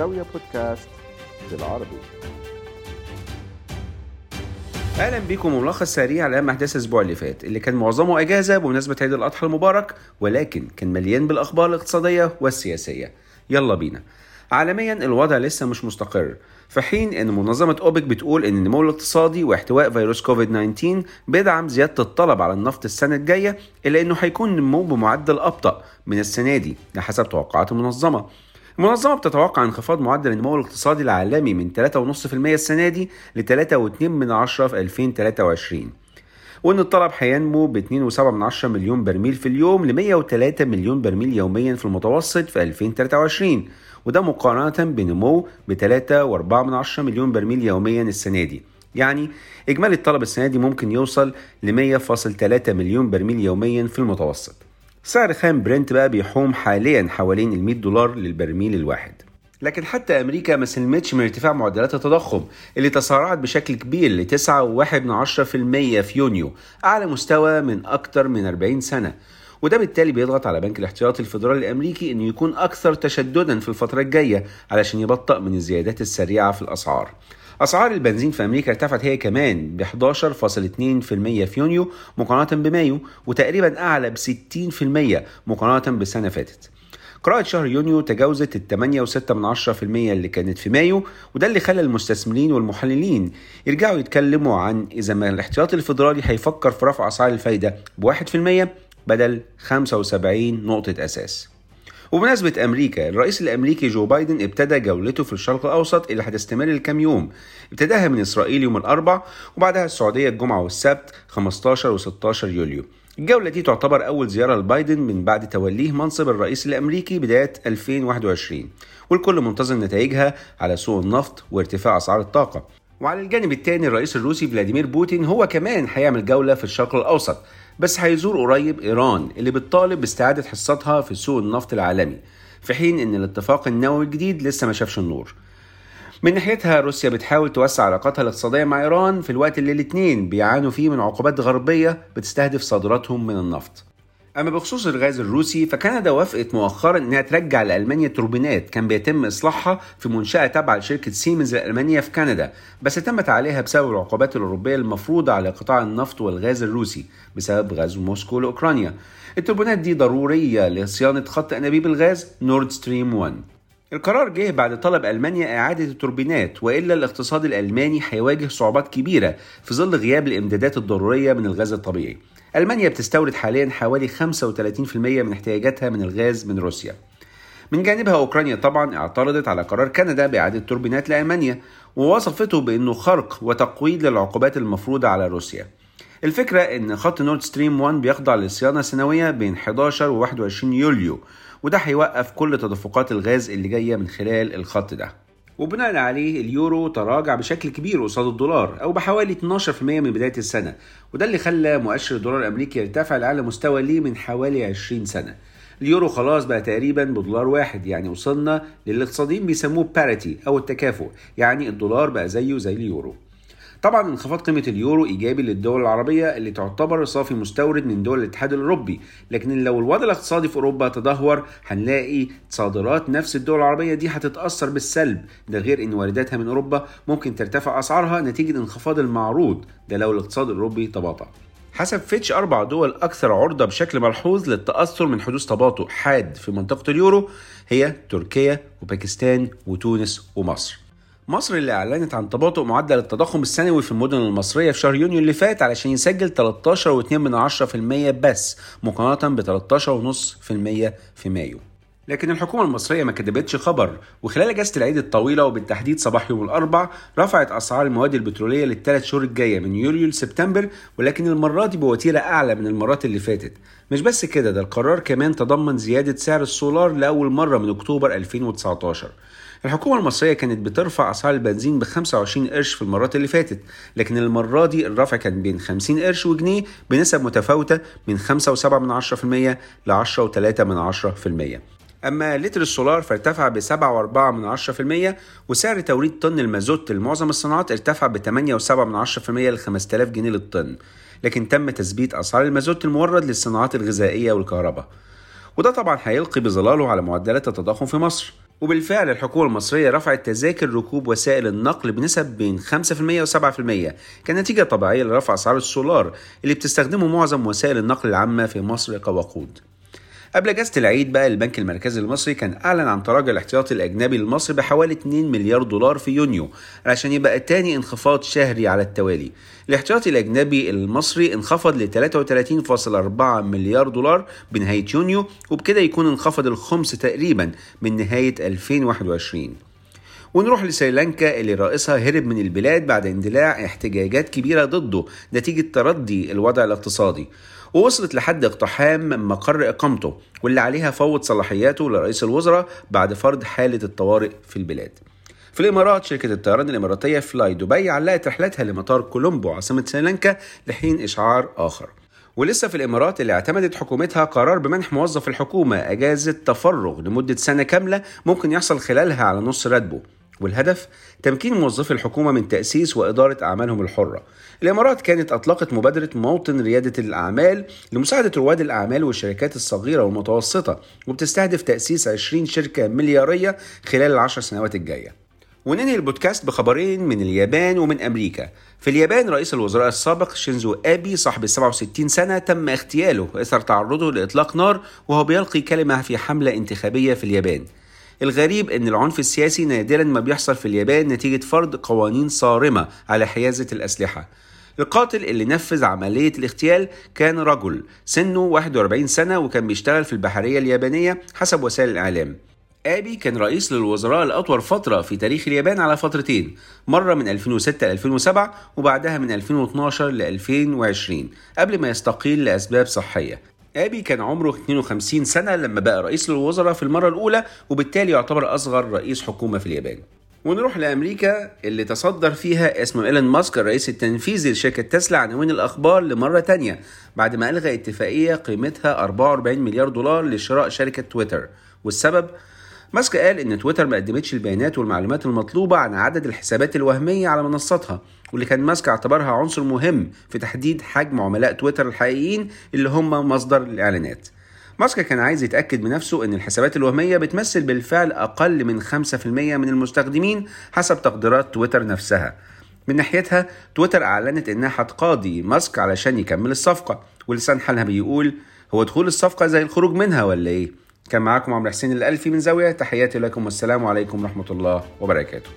زاوية بودكاست بالعربي. أهلا بيكم ملخص سريع لاهم أحداث الأسبوع اللي فات اللي كان معظمه إجازة بمناسبة عيد الأضحى المبارك ولكن كان مليان بالأخبار الاقتصادية والسياسية. يلا بينا. عالميا الوضع لسه مش مستقر في حين إن منظمة أوبك بتقول إن النمو الاقتصادي واحتواء فيروس كوفيد 19 بيدعم زيادة الطلب على النفط السنة الجاية إلا إنه هيكون نمو بمعدل أبطأ من السنة دي ده حسب توقعات المنظمة. المنظمة بتتوقع انخفاض معدل النمو الاقتصادي العالمي من 3.5% السنة دي ل 3.2% من عشرة في 2023 وإن الطلب هينمو ب 2.7 مليون برميل في اليوم ل 103 مليون برميل يوميا في المتوسط في 2023 وده مقارنة بنمو ب 3.4 مليون برميل يوميا السنة دي. يعني إجمالي الطلب السنة دي ممكن يوصل ل 100.3 مليون برميل يوميا في المتوسط. سعر خام برنت بقى بيحوم حاليا حوالين ال 100 دولار للبرميل الواحد. لكن حتى أمريكا ما سلمتش من ارتفاع معدلات التضخم اللي تسارعت بشكل كبير ل 9.1% في يونيو أعلى مستوى من أكتر من 40 سنة. وده بالتالي بيضغط على بنك الاحتياطي الفيدرالي الأمريكي إنه يكون أكثر تشددا في الفترة الجاية علشان يبطئ من الزيادات السريعة في الأسعار. أسعار البنزين في أمريكا ارتفعت هي كمان ب 11.2% في يونيو مقارنة بمايو وتقريبا أعلى ب 60% مقارنة بالسنة فاتت. قراءة شهر يونيو تجاوزت ال 8.6% اللي كانت في مايو وده اللي خلى المستثمرين والمحللين يرجعوا يتكلموا عن إذا ما الاحتياطي الفيدرالي هيفكر في رفع أسعار الفايدة ب 1% بدل 75 نقطة أساس. وبمناسبة أمريكا الرئيس الأمريكي جو بايدن ابتدى جولته في الشرق الأوسط اللي هتستمر لكام يوم. ابتداها من إسرائيل يوم الأربع وبعدها السعودية الجمعة والسبت 15 و16 يوليو. الجولة دي تعتبر أول زيارة لبايدن من بعد توليه منصب الرئيس الأمريكي بداية 2021 والكل منتظر نتائجها على سوق النفط وارتفاع أسعار الطاقة. وعلى الجانب الثاني الرئيس الروسي فلاديمير بوتين هو كمان هيعمل جولة في الشرق الأوسط. بس هيزور قريب إيران اللي بتطالب باستعادة حصتها في سوق النفط العالمي في حين إن الاتفاق النووي الجديد لسه ما شافش النور. من ناحيتها روسيا بتحاول توسع علاقاتها الاقتصادية مع إيران في الوقت اللي الاتنين بيعانوا فيه من عقوبات غربية بتستهدف صادراتهم من النفط. أما بخصوص الغاز الروسي فكندا وافقت مؤخرا إنها ترجع لألمانيا توربينات. كان بيتم إصلاحها في منشأة تابعة لشركة سيمنز الألمانية في كندا بس تمت عليها بسبب العقوبات الأوروبية المفروضة على قطاع النفط والغاز الروسي بسبب غزو موسكو لأوكرانيا. التوربينات دي ضرورية لصيانة خط أنابيب الغاز نورد ستريم 1 القرار جه بعد طلب ألمانيا إعادة التوربينات وإلا الاقتصاد الألماني هيواجه صعوبات كبيرة في ظل غياب الإمدادات الضرورية من الغاز الطبيعي. ألمانيا بتستورد حاليا حوالي 35% من احتياجاتها من الغاز من روسيا. من جانبها أوكرانيا طبعا اعترضت على قرار كندا بإعادة توربينات لألمانيا ووصفته بأنه خرق وتقويض للعقوبات المفروضة على روسيا. الفكرة إن خط نورد ستريم 1 بيخضع لصيانة سنوية بين 11 و 21 يوليو وده هيوقف كل تدفقات الغاز اللي جاية من خلال الخط ده. وبناء عليه اليورو تراجع بشكل كبير قصاد الدولار أو بحوالي 12% من بداية السنة. وده اللي خلى مؤشر الدولار الأمريكي يرتفع لأعلى مستوى ليه من حوالي 20 سنة. اليورو خلاص بقى تقريبا بدولار واحد يعني وصلنا للي الاقتصاديين بيسموه باريتي أو التكافؤ يعني الدولار بقى زيه زي اليورو. طبعا انخفاض قيمة اليورو إيجابي للدول العربية اللي تعتبر صافي مستورد من دول الاتحاد الأوروبي. لكن لو الوضع الاقتصادي في أوروبا تدهور هنلاقي صادرات نفس الدول العربية دي هتتأثر بالسلب. ده غير إن وارداتها من أوروبا ممكن ترتفع أسعارها نتيجة انخفاض المعروض. ده لو الاقتصاد الأوروبي تباطأ. حسب فيتش أربع دول أكثر عرضة بشكل ملحوظ للتأثر من حدوث تباطؤ حاد في منطقة اليورو هي تركيا وباكستان وتونس ومصر. مصر اللي أعلنت عن تباطؤ معدل التضخم السنوي في المدن المصرية في شهر يونيو اللي فات علشان يسجل 13.2% بس مقارنة ب 13.5% في مايو. لكن الحكومة المصرية ما كدبتش خبر. وخلال إجازة العيد الطويلة وبالتحديد صباح يوم الأربع رفعت أسعار المواد البترولية للثلاث شهور الجاية من يوليو لسبتمبر ولكن المرة دي بوتيرة أعلى من المرات اللي فاتت. مش بس كده ده القرار كمان تضمن زيادة سعر السولار لأول مرة من أكتوبر 2019 الحكومة المصرية كانت بترفع أسعار البنزين ب 25 قرش في المرات اللي فاتت لكن المرة دي الرفع كان بين 50 قرش وجنيه بنسب متفاوتة من 5.7% ل 10.3% أما لتر السولار فارتفع ب 7.4% وسعر توريد طن المازوت لمعظم الصناعات ارتفع ب 8.7% ل 5000 جنيه للطن لكن تم تثبيت أسعار المازوت المورد للصناعات الغذائية والكهرباء. وده طبعا هيلقي بظلاله على معدلات التضخم في مصر. وبالفعل الحكومة المصرية رفعت تذاكر ركوب وسائل النقل بنسب بين 5% و7% كنتيجة طبيعية لرفع أسعار السولار اللي بتستخدمه معظم وسائل النقل العامة في مصر كوقود. قبل إجازة العيد بقى البنك المركزي المصري كان أعلن عن تراجع الاحتياطي الأجنبي لمصر بحوالي 2 مليار دولار في يونيو علشان يبقى تاني انخفاض شهري على التوالي. الاحتياطي الأجنبي المصري انخفض ل 33.4 مليار دولار بنهاية يونيو وبكده يكون انخفض الخمس تقريبا من نهاية 2021 ونروح لسريلانكا اللي رئيسها هرب من البلاد بعد اندلاع احتجاجات كبيرة ضده نتيجة تردي الوضع الاقتصادي. ووصلت لحد اقتحام مقر إقامته واللي عليها فوض صلاحياته لرئيس الوزراء بعد فرض حالة الطوارئ في البلاد. في الإمارات شركة الطيران الإماراتية فلاي دبي علقت رحلتها لمطار كولومبو عاصمة سريلانكا لحين إشعار آخر. ولسه في الإمارات اللي اعتمدت حكومتها قرار بمنح موظف الحكومة أجازة تفرغ لمدة سنة كاملة ممكن يحصل خلالها على نص راتبه. والهدف تمكين موظفي الحكومة من تأسيس وإدارة أعمالهم الحرة. الإمارات كانت أطلقت مبادرة موطن ريادة الأعمال لمساعدة رواد الأعمال والشركات الصغيرة والمتوسطة وبتستهدف تأسيس 20 شركة مليارية خلال العشر سنوات الجاية. وننهي البودكاست بخبرين من اليابان ومن أمريكا. في اليابان رئيس الوزراء السابق شينزو آبي صاحب 67 سنة تم اغتياله إثر تعرضه لإطلاق نار وهو بيلقي كلمة في حملة انتخابية في اليابان. الغريب إن العنف السياسي نادرا ما بيحصل في اليابان نتيجة فرض قوانين صارمة على حيازة الأسلحة. القاتل اللي نفذ عملية الاغتيال كان رجل سنه 41 سنة وكان بيشتغل في البحرية اليابانية حسب وسائل الإعلام. آبي كان رئيس للوزراء لأطول فترة في تاريخ اليابان على فترتين مرة من 2006 ل 2007 وبعدها من 2012 ل 2020 قبل ما يستقيل لأسباب صحية. آبي كان عمره 52 سنة لما بقى رئيس للوزراء في المرة الأولى وبالتالي يعتبر أصغر رئيس حكومة في اليابان. ونروح لأمريكا اللي تصدر فيها اسم إيلون ماسك الرئيس التنفيذي لشركة تسلا عناوين الأخبار لمرة تانية بعد ما ألغى اتفاقية قيمتها 44 مليار دولار لشراء شركة تويتر. والسبب؟ ماسك قال إن تويتر ما قدمتش البيانات والمعلومات المطلوبة عن عدد الحسابات الوهمية على منصاتها واللي كان ماسك اعتبرها عنصر مهم في تحديد حجم عملاء تويتر الحقيقيين اللي هم مصدر الإعلانات ماسك كان عايز يتأكد بنفسه أن الحسابات الوهمية بتمثل بالفعل أقل من 5% من المستخدمين حسب تقديرات تويتر نفسها من ناحيتها تويتر أعلنت أنها هتقاضي ماسك علشان يكمل الصفقة ولسان حالها بيقول هو دخول الصفقة زي الخروج منها ولا إيه؟ كان معاكم عمرو حسين الألفي من زاوية تحياتي لكم والسلام عليكم ورحمة الله وبركاته.